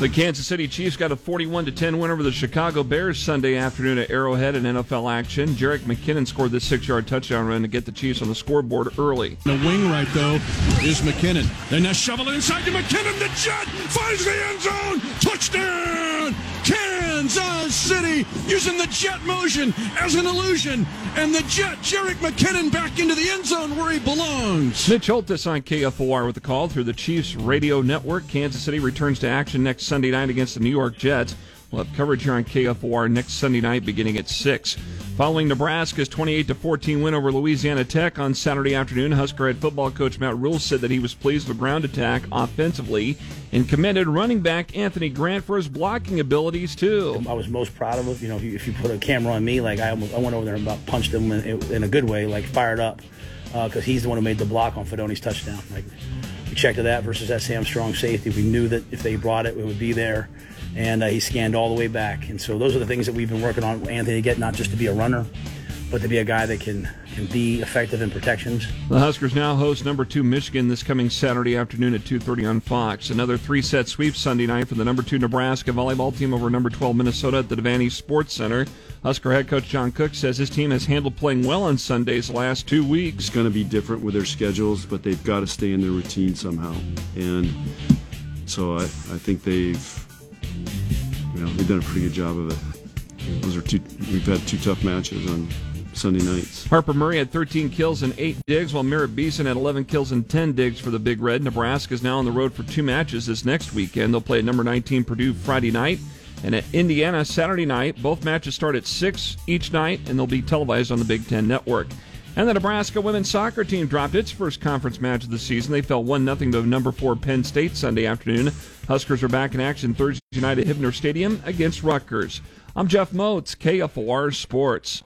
The Kansas City Chiefs got a 41 to 10 win over the Chicago Bears Sunday afternoon at Arrowhead in NFL action. Jerick McKinnon scored this six-yard touchdown run to get the Chiefs on the scoreboard early. The wing right though is McKinnon. They shovel it inside to McKinnon. The jet finds the end zone. Touchdown! Kansas City using the jet motion as an illusion, and the jet Jerick McKinnon back into the end zone where he belongs. Mitch Holthus on KFOR with the call through the Chiefs radio network. Kansas City returns to action next Sunday night against the New York Jets. We'll have coverage here on KFOR next Sunday night beginning at 6. Following Nebraska's 28 14 win over Louisiana Tech on Saturday afternoon, Husker head football coach Matt Rhule said that he was pleased with ground attack offensively and commended running back Anthony Grant for his blocking abilities too. I was most proud of him. You know, if you put a camera on me, like I, almost, I went over there and about punched him in, in a good way, like fired up, because uh, he's the one who made the block on Fidone's touchdown. Like we checked to that versus that Sam Strong safety. We knew that if they brought it, it would be there and uh, he scanned all the way back. And so those are the things that we've been working on, Anthony, to get not just to be a runner, but to be a guy that can, can be effective in protections. The Huskers now host number two Michigan this coming Saturday afternoon at 2.30 on Fox. Another three-set sweep Sunday night for the number two Nebraska volleyball team over number 12 Minnesota at the Devaney Sports Center. Husker head coach John Cook says his team has handled playing well on Sundays the last two weeks. It's going to be different with their schedules, but they've got to stay in their routine somehow. And so I, I think they've you know, they've done a pretty good job of it. Those are two. We've had two tough matches on Sunday nights. Harper Murray had 13 kills and 8 digs, while Merritt Beason had 11 kills and 10 digs for the Big Red. Nebraska is now on the road for two matches this next weekend. They'll play at number 19 Purdue Friday night and at Indiana Saturday night. Both matches start at 6 each night, and they'll be televised on the Big Ten Network. And the Nebraska women's soccer team dropped its first conference match of the season. They fell 1 0 to number 4 Penn State Sunday afternoon. Huskers are back in action Thursday night at Hibner Stadium against Rutgers. I'm Jeff Motz, KFOR Sports.